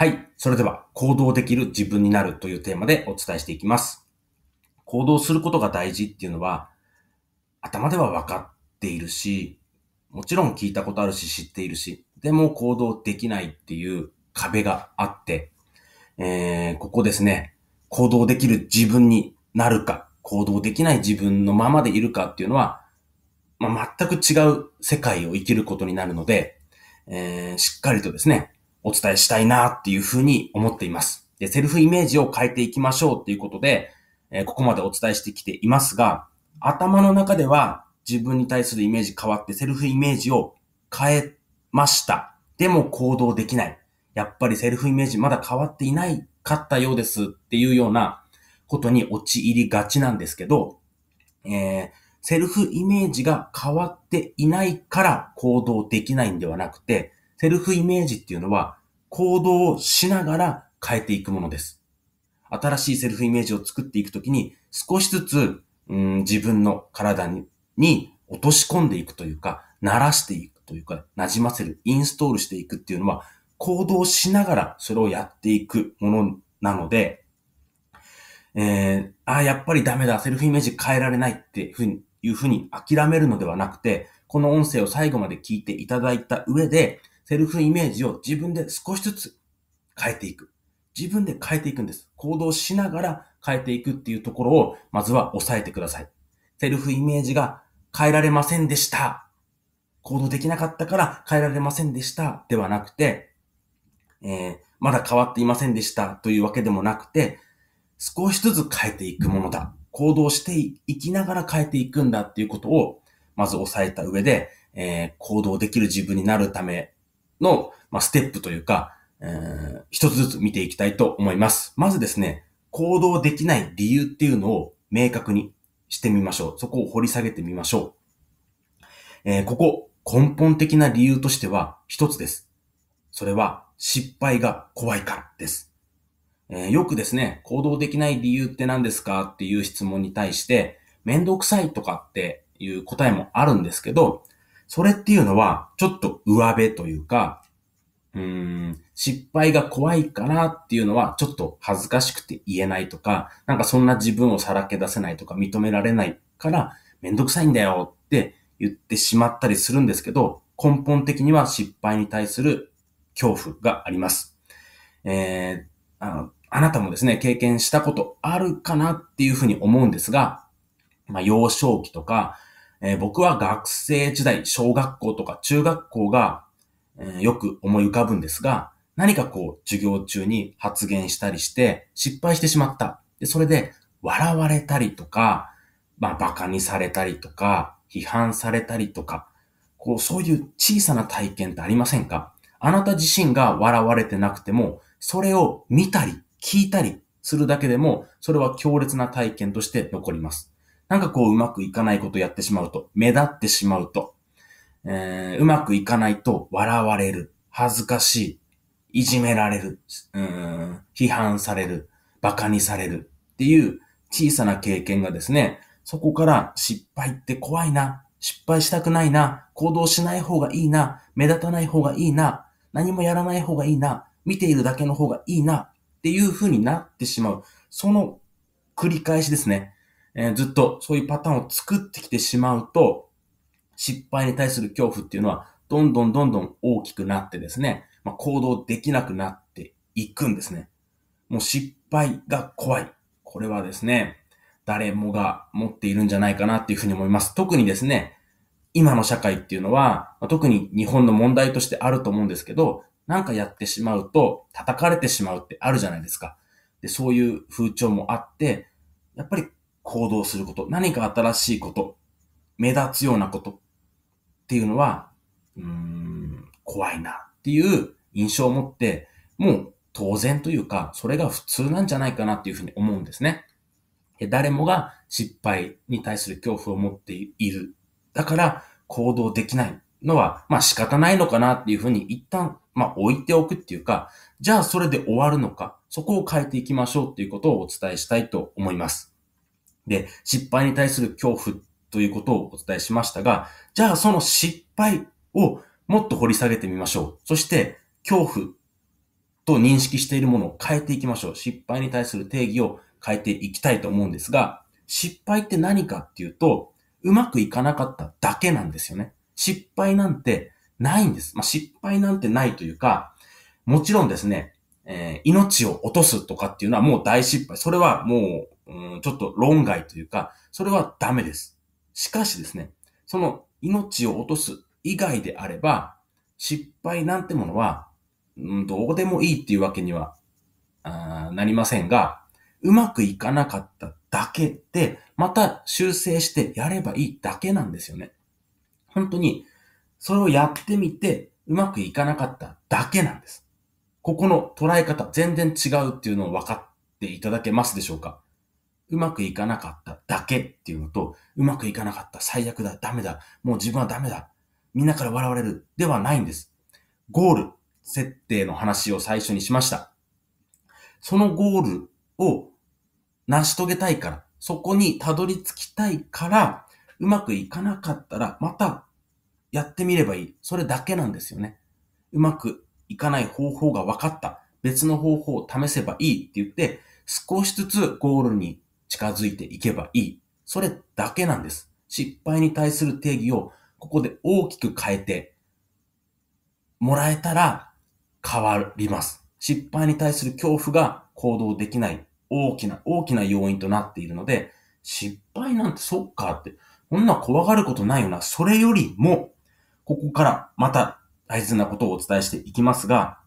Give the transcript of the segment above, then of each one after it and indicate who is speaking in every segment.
Speaker 1: はい。それでは、行動できる自分になるというテーマでお伝えしていきます。行動することが大事っていうのは、頭では分かっているし、もちろん聞いたことあるし知っているし、でも行動できないっていう壁があって、えー、ここですね、行動できる自分になるか、行動できない自分のままでいるかっていうのは、まあ、全く違う世界を生きることになるので、えー、しっかりとですね、お伝えしたいなっていうふうに思っています。で、セルフイメージを変えていきましょうっていうことで、えー、ここまでお伝えしてきていますが、頭の中では自分に対するイメージ変わってセルフイメージを変えました。でも行動できない。やっぱりセルフイメージまだ変わっていないかったようですっていうようなことに陥りがちなんですけど、えー、セルフイメージが変わっていないから行動できないんではなくて、セルフイメージっていうのは行動をしながら変えていくものです。新しいセルフイメージを作っていくときに少しずつ、うん、自分の体にに落とし込んでいくというか、慣らしていくというか、馴染ませる、インストールしていくっていうのは、行動しながらそれをやっていくものなので、えー、ああ、やっぱりダメだ、セルフイメージ変えられないっていうふうに、いうふうに諦めるのではなくて、この音声を最後まで聞いていただいた上で、セルフイメージを自分で少しずつ変えていく。自分で変えていくんです。行動しながら変えていくっていうところを、まずは押さえてください。セルフイメージが変えられませんでした。行動できなかったから変えられませんでした。ではなくて、えー、まだ変わっていませんでしたというわけでもなくて、少しずつ変えていくものだ。行動していきながら変えていくんだっていうことを、まず押さえた上で、えー、行動できる自分になるための、まあ、ステップというか、えー、一つずつ見ていきたいと思います。まずですね、行動できない理由っていうのを明確にしてみましょう。そこを掘り下げてみましょう。えー、ここ、根本的な理由としては一つです。それは失敗が怖いからです。えー、よくですね、行動できない理由って何ですか？っていう質問に対して、めんどくさいとかっていう答えもあるんですけど、それっていうのは、ちょっと上辺というか、うーん、失敗が怖いかなっていうのは、ちょっと恥ずかしくて言えないとか、なんかそんな自分をさらけ出せないとか認められないから、めんどくさいんだよって言ってしまったりするんですけど、根本的には失敗に対する恐怖があります。えー、あのあなたもですね、経験したことあるかなっていうふうに思うんですが、まあ、幼少期とか、えー、僕は学生時代、小学校とか中学校が、えー、よく思い浮かぶんですが、何かこう、授業中に発言したりして、失敗してしまった。で、それで、笑われたりとか、まあ、馬鹿にされたりとか、批判されたりとか、こう、そういう小さな体験ってありませんか？あなた自身が笑われてなくても、それを見たり、聞いたりするだけでも、それは強烈な体験として残ります。なんかこううまくいかないことやってしまうと、目立ってしまうと、えー、うまくいかないと笑われる、恥ずかしい、いじめられる、うん、批判される、馬鹿にされるっていう小さな経験がですね、そこから失敗って怖いな、失敗したくないな、行動しない方がいいな、目立たない方がいいな、何もやらない方がいいな、見ているだけの方がいいな、っていう風になってしまう。その繰り返しですね。えー、ずっとそういうパターンを作ってきてしまうと、失敗に対する恐怖っていうのは、どんどんどんどん大きくなってですね、まあ、行動できなくなっていくんですね。もう失敗が怖い。これはですね、誰もが持っているんじゃないかなっていうふうに思います。特にですね、今の社会っていうのは、特に日本の問題としてあると思うんですけど、なんかやってしまうと叩かれてしまうってあるじゃないですか。で、そういう風潮もあって、やっぱり行動すること、何か新しいこと、目立つようなことっていうのは、うーん、怖いなっていう印象を持って、もう当然というか、それが普通なんじゃないかなっていうふうに思うんですね。誰もが失敗に対する恐怖を持っている。だから行動できないのは、まあ仕方ないのかなっていうふうに一旦まあ、置いておくっていうか、じゃあそれで終わるのか、そこを変えていきましょうっていうことをお伝えしたいと思います。で、失敗に対する恐怖ということをお伝えしましたが、じゃあその失敗をもっと掘り下げてみましょう。そして、恐怖と認識しているものを変えていきましょう。失敗に対する定義を変えていきたいと思うんですが、失敗って何かっていうと、うまくいかなかっただけなんですよね。失敗なんてないんです。まあ、失敗なんてないというか、もちろんですね、えー、命を落とすとかっていうのはもう大失敗。それはもう、うん、ちょっと論外というか、それはダメです。しかしですね、その命を落とす以外であれば、失敗なんてものは、うん、どうでもいいっていうわけにはあなりませんが、うまくいかなかっただけで、また修正してやればいいだけなんですよね。本当に、それをやってみて、うまくいかなかっただけなんです。ここの捉え方、全然違うっていうのを分かっていただけますでしょうか？うまくいかなかっただけっていうのと、うまくいかなかった、最悪だ、ダメだ、もう自分はダメだ、みんなから笑われる、ではないんです。ゴール、設定の話を最初にしました。そのゴールを成し遂げたいから、そこにたどり着きたいから、うまくいかなかったら、またやってみればいい。それだけなんですよね。うまくいかない方法が分かった。別の方法を試せばいいって言って、少しずつゴールに近づいていけばいい。それだけなんです。失敗に対する定義をここで大きく変えてもらえたら変わります。失敗に対する恐怖が行動できない大きな大きな要因となっているので、失敗なんてそっかって、こんな怖がることないよな。それよりも、ここからまた大切なことをお伝えしていきますが、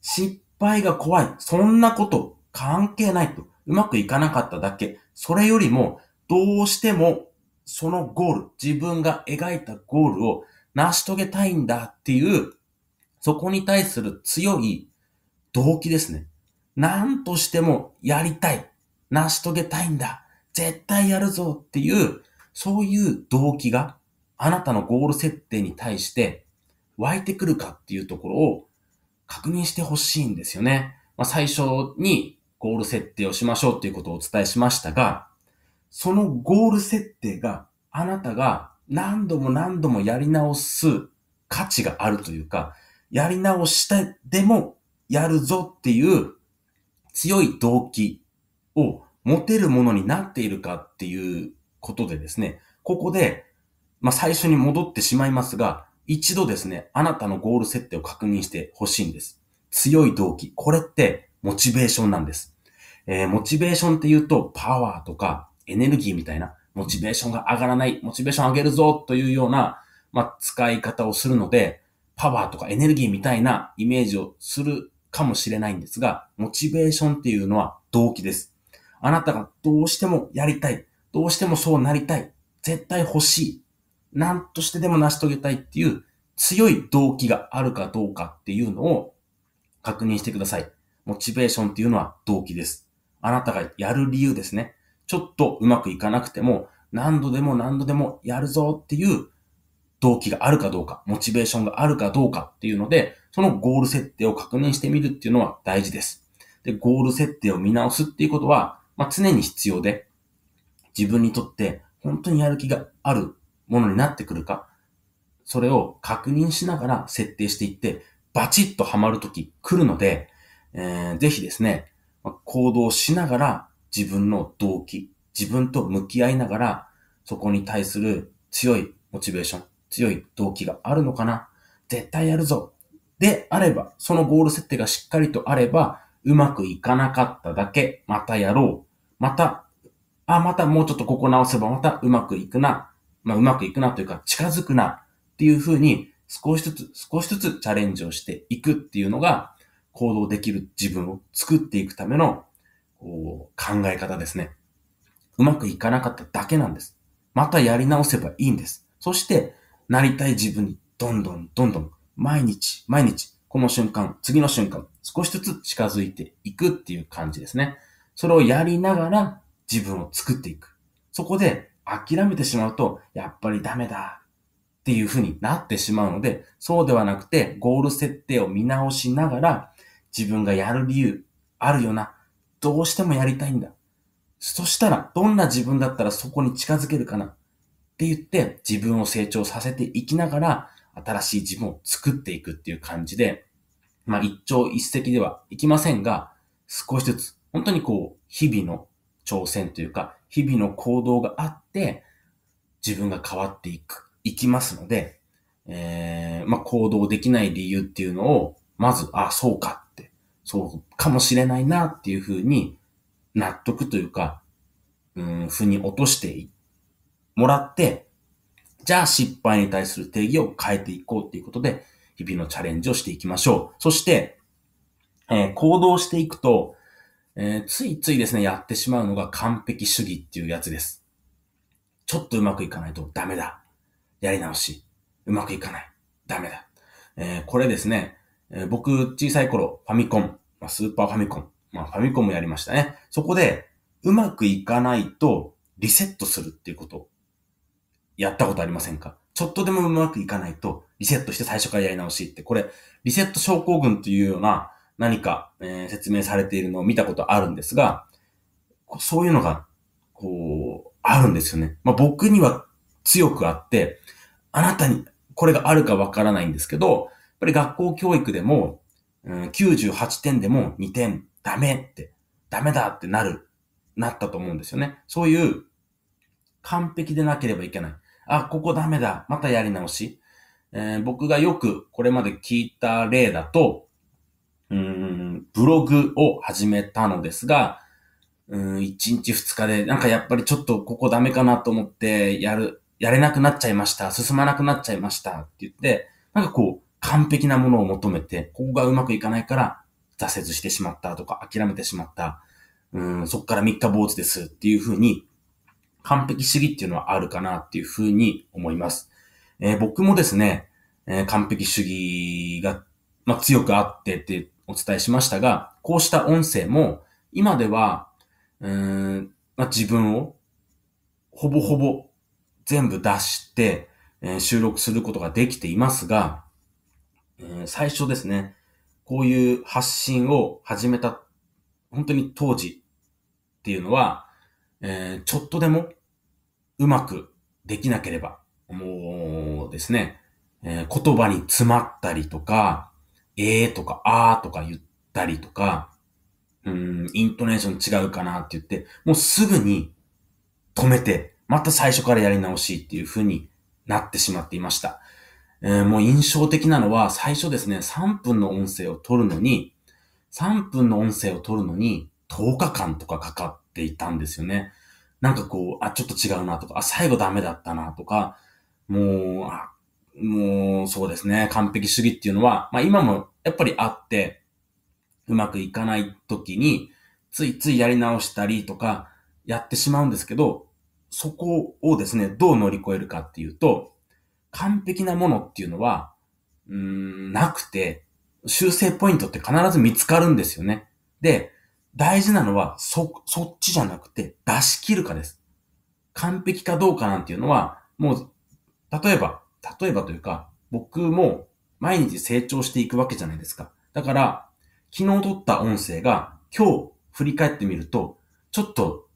Speaker 1: 失敗が怖い。そんなこと関係ないと。うまくいかなかっただけ。それよりも、どうしてもそのゴール、自分が描いたゴールを成し遂げたいんだっていう、そこに対する強い動機ですね。何としてもやりたい。成し遂げたいんだ。絶対やるぞっていう、そういう動機があなたのゴール設定に対して湧いてくるかっていうところを確認してほしいんですよね。まあ、最初にゴール設定をしましょうっていうことをお伝えしましたが、そのゴール設定があなたが何度も何度もやり直す価値があるというか、やり直してでもやるぞっていう強い動機を持てるものになっているかっていうことでですね、ここで、まあ、最初に戻ってしまいますが、一度ですね、あなたのゴール設定を確認してほしいんです。強い動機。これってモチベーションなんです。えー、モチベーションって言うとパワーとかエネルギーみたいな、モチベーションが上がらない、モチベーション上げるぞというような、まあ、使い方をするので、パワーとかエネルギーみたいなイメージをするかもしれないんですが、モチベーションっていうのは動機です。あなたがどうしてもやりたい、どうしてもそうなりたい、絶対欲しい、何としてでも成し遂げたいっていう強い動機があるかどうかっていうのを確認してください。モチベーションっていうのは動機です。あなたがやる理由ですね。ちょっとうまくいかなくても何度でも何度でもやるぞっていう動機があるかどうか、モチベーションがあるかどうかっていうので、そのゴール設定を確認してみるっていうのは大事です。で、ゴール設定を見直すっていうことは、まあ、常に必要で、自分にとって本当にやる気があるものになってくるか、それを確認しながら設定していって、バチッとハマるとき来るので、えー、ぜひですね、行動しながら自分の動機、自分と向き合いながら、そこに対する強いモチベーション、強い動機があるのかな絶対やるぞであれば、そのゴール設定がしっかりとあれば、うまくいかなかっただけ、またやろう。また、あ、またもうちょっとここ直せばまたうまくいくな。まあ、うまくいくなというか、近づくな。っていうふうに、少しずつ、少しずつチャレンジをしていくっていうのが、行動できる自分を作っていくための、こう、考え方ですね。うまくいかなかっただけなんです。またやり直せばいいんです。そして、なりたい自分にどんどんどんどん毎日毎日この瞬間、次の瞬間、少しずつ近づいていくっていう感じですね。それをやりながら自分を作っていく。そこで諦めてしまうと、やっぱりダメだっていう風になってしまうので、そうではなくて、ゴール設定を見直しながら、自分がやる理由あるよな。どうしてもやりたいんだ。そしたら、どんな自分だったらそこに近づけるかなって言って、自分を成長させていきながら、新しい自分を作っていくっていう感じで、まあ一朝一夕ではいきませんが、少しずつ、本当にこう、日々の挑戦というか、日々の行動があって、自分が変わっていく、いきますので、えー、まあ行動できない理由っていうのを、まず、あ、そうか、そうかもしれないなっていうふうに納得というか、うん、ふに落としてもらって、じゃあ失敗に対する定義を変えていこうっていうことで、日々のチャレンジをしていきましょう。そして、えー、行動していくと、えー、ついついですね、やってしまうのが完璧主義っていうやつです。ちょっとうまくいかないとダメだ。やり直し。うまくいかない。ダメだ。えー、これですね、えー、僕、小さい頃、ファミコン、まあ、スーパーファミコン、まあ、ファミコンもやりましたね。そこで、うまくいかないと、リセットするっていうこと、やったことありませんか？ちょっとでもうまくいかないと、リセットして最初からやり直しって、これ、リセット症候群というような何か、えー、説明されているのを見たことあるんですが、そういうのが、こう、あるんですよね。まあ、僕には強くあって、あなたにこれがあるかわからないんですけど、ぱり学校教育でも、うん、98点でも2点ダメって、ダメだってなる、なったと思うんですよね。そういう完璧でなければいけない。あ、ここダメだ。またやり直し。えー、僕がよくこれまで聞いた例だと、うん、ブログを始めたのですが、うん、1日2日で、なんかやっぱりちょっとここダメかなと思って、やる、やれなくなっちゃいました。進まなくなっちゃいました。って言って、なんかこう、完璧なものを求めて、ここがうまくいかないから挫折してしまったとか諦めてしまった。うん、そっから3日坊主ですっていうふうに完璧主義っていうのはあるかなっていうふうに思います。えー、僕もですね、えー、完璧主義が、まあ、強くあってってお伝えしましたが、こうした音声も今では、うん、まあ、自分をほぼほぼ全部出して、えー、収録することができていますが、え、最初ですね、こういう発信を始めた、本当に当時っていうのは、えー、ちょっとでもうまくできなければ、もうですね、えー、言葉に詰まったりとか、えーとかあーとか言ったりとか、うん、イントネーション違うかなって言って、もうすぐに止めて、また最初からやり直しっていう風になってしまっていました。えー、もう印象的なのは、最初ですね、3分の音声を取るのに、3分の音声を取るのに10日間とかかかっていたんですよね。なんかこう、あ、ちょっと違うなとか、あ、最後ダメだったなとか、もう、あ、もう、そうですね、完璧主義っていうのは、まあ今もやっぱりあって、うまくいかない時に、ついついやり直したりとか、やってしまうんですけど、そこをですね、どう乗り越えるかっていうと、完璧なものっていうのは、うん、なくて、修正ポイントって必ず見つかるんですよね。で、大事なのは、そ、そっちじゃなくて、出し切るかです。完璧かどうかなんていうのは、もう、例えば、例えばというか、僕も毎日成長していくわけじゃないですか。だから、昨日撮った音声が今日振り返ってみると、ちょっと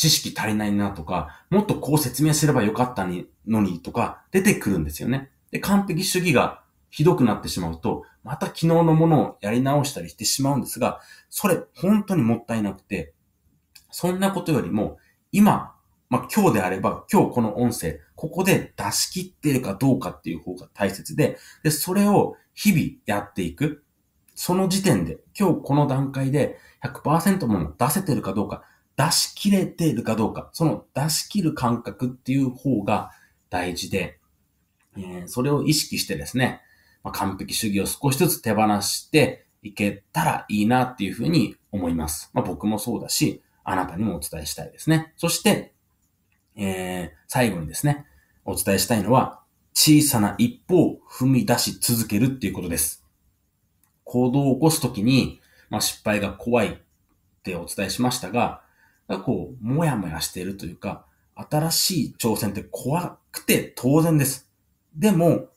Speaker 1: 知識足りないなとか、もっとこう説明すればよかったのにとか出てくるんですよね。で、完璧主義がひどくなってしまうと、また昨日のものをやり直したりしてしまうんですが、それ本当にもったいなくて、そんなことよりも、今、まあ、今日であれば、今日この音声、ここで出し切っているかどうかっていう方が大切で、で、それを日々やっていく。その時点で、今日この段階で100%もの出せてるかどうか、出し切れてるかどうか、その出し切る感覚っていう方が大事で、えー、それを意識してですね、まあ、完璧主義を少しずつ手放していけたらいいなっていうふうに思います。まあ、僕もそうだし、あなたにもお伝えしたいですね。そして、えー、最後にですね、お伝えしたいのは、小さな一歩を踏み出し続けるっていうことです。行動を起こすときに、まあ、失敗が怖いってお伝えしましたが、がこう、もやもやしているというか、新しい挑戦って怖くて当然です。でも、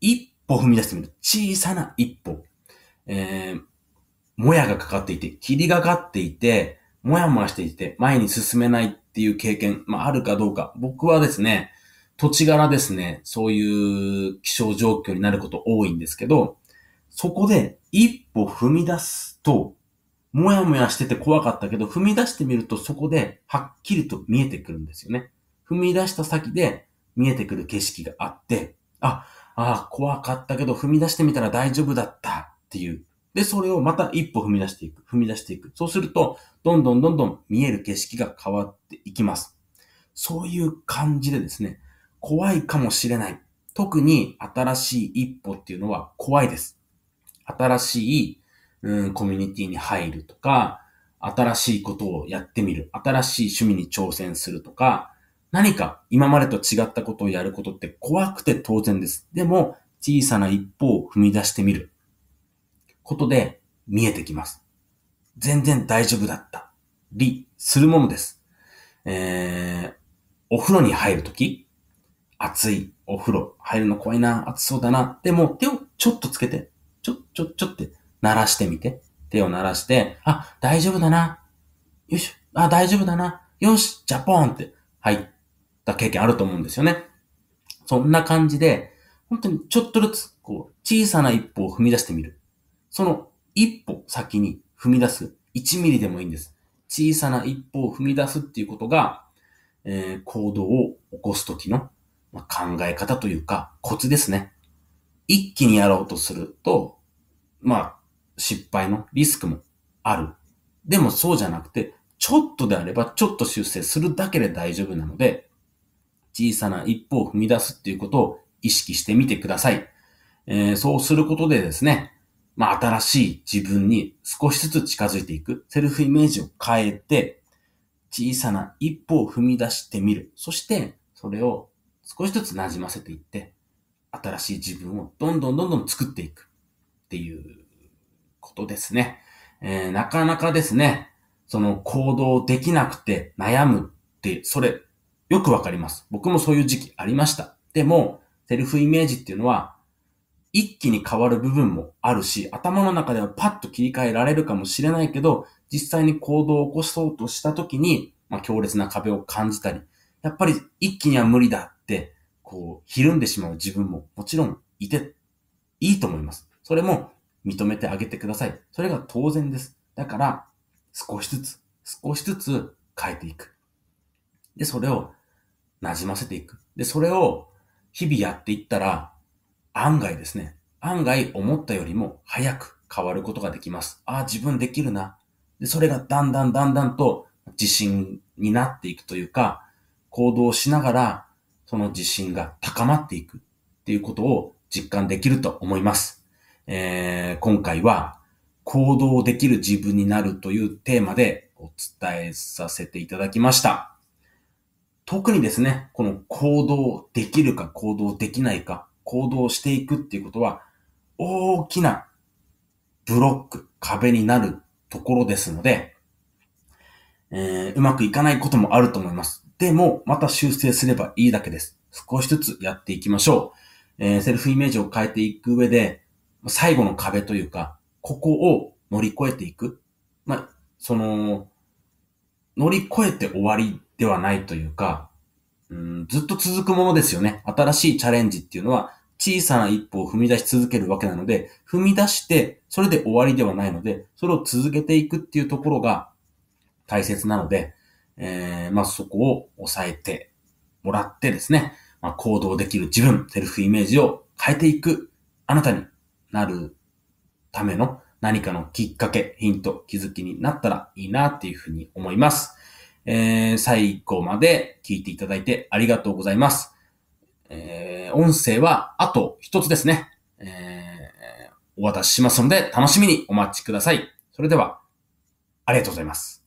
Speaker 1: 一歩踏み出してみる。小さな一歩。えー、もやがかかっていて、霧がかっていて、もやもやしていて、前に進めないっていう経験、まあ、あるかどうか。僕はですね、土地柄ですね、そういう気象状況になること多いんですけど、そこで一歩踏み出すと、もやもやしてて怖かったけど、踏み出してみるとそこではっきりと見えてくるんですよね。踏み出した先で見えてくる景色があって、あ、ああ、怖かったけど踏み出してみたら大丈夫だったっていう。で、それをまた一歩踏み出していく。踏み出していく。そうすると、どんどんどんどん見える景色が変わっていきます。そういう感じでですね、怖いかもしれない。特に新しい一歩っていうのは怖いです。新しい、うん、コミュニティに入るとか、新しいことをやってみる。新しい趣味に挑戦するとか、何か今までと違ったことをやることって怖くて当然です。でも、小さな一歩を踏み出してみることで見えてきます。全然大丈夫だった。り、するものです。えー、お風呂に入るとき、暑いお風呂入るの怖いな、暑そうだな。でも手をちょっとつけて、ちょ、ちょ、ちょって鳴らしてみて。手を鳴らして、あ、大丈夫だな。よし。あ、大丈夫だな。よし、ジャポンって入った経験あると思うんですよね。そんな感じで、本当にちょっとずつ、こう、小さな一歩を踏み出してみる。その一歩先に踏み出す。1ミリでもいいんです。小さな一歩を踏み出すっていうことが、えー、行動を起こすときの、ま、考え方というか、コツですね。一気にやろうとすると、まあ、失敗のリスクもある。でもそうじゃなくて、ちょっとであればちょっと修正するだけで大丈夫なので、小さな一歩を踏み出すっていうことを意識してみてください。えー、そうすることでですね、まあ、新しい自分に少しずつ近づいていく。セルフイメージを変えて、小さな一歩を踏み出してみる。そして、それを少しずつ馴染ませていって、新しい自分をどんどんどんどん作っていくっていうことですね。えー、なかなかですね、その行動できなくて悩むって、それ、よくわかります。僕もそういう時期ありました。でも、セルフイメージっていうのは、一気に変わる部分もあるし、頭の中ではパッと切り替えられるかもしれないけど、実際に行動を起こそうとした時に、まあ、強烈な壁を感じたり、やっぱり一気には無理だって、こう、ひるんでしまう自分ももちろんいていいと思います。それも認めてあげてください。それが当然です。だから、少しずつ、少しずつ変えていく。で、それを馴染ませていく。で、それを日々やっていったら、案外ですね、案外思ったよりも早く変わることができます。ああ、自分できるな。で、それがだんだんだんだんと自信になっていくというか、行動しながらその自信が高まっていくっていうことを実感できると思います。えー、今回は行動できる自分になるというテーマでお伝えさせていただきました。特にですね、この行動できるか行動できないか行動していくっていうことは、大きなブロック、壁になるところですので、えー、うまくいかないこともあると思います。でも、また修正すればいいだけです。少しずつやっていきましょう。えー、セルフイメージを変えていく上で、最後の壁というか、ここを乗り越えていく。まあ、その、乗り越えて終わりではないというか、うん、ずっと続くものですよね。新しいチャレンジっていうのは、小さな一歩を踏み出し続けるわけなので、踏み出して、それで終わりではないので、それを続けていくっていうところが大切なので、えー、まあ、そこを抑えてもらってですね、まあ、行動できる自分、セルフイメージを変えていく、あなたになるための何かのきっかけ、ヒント、気づきになったらいいなっていうふうに思います。えー、最後まで聞いていただいてありがとうございます。えー、音声はあと一つですね。えー、お渡ししますので楽しみにお待ちください。それでは、ありがとうございます。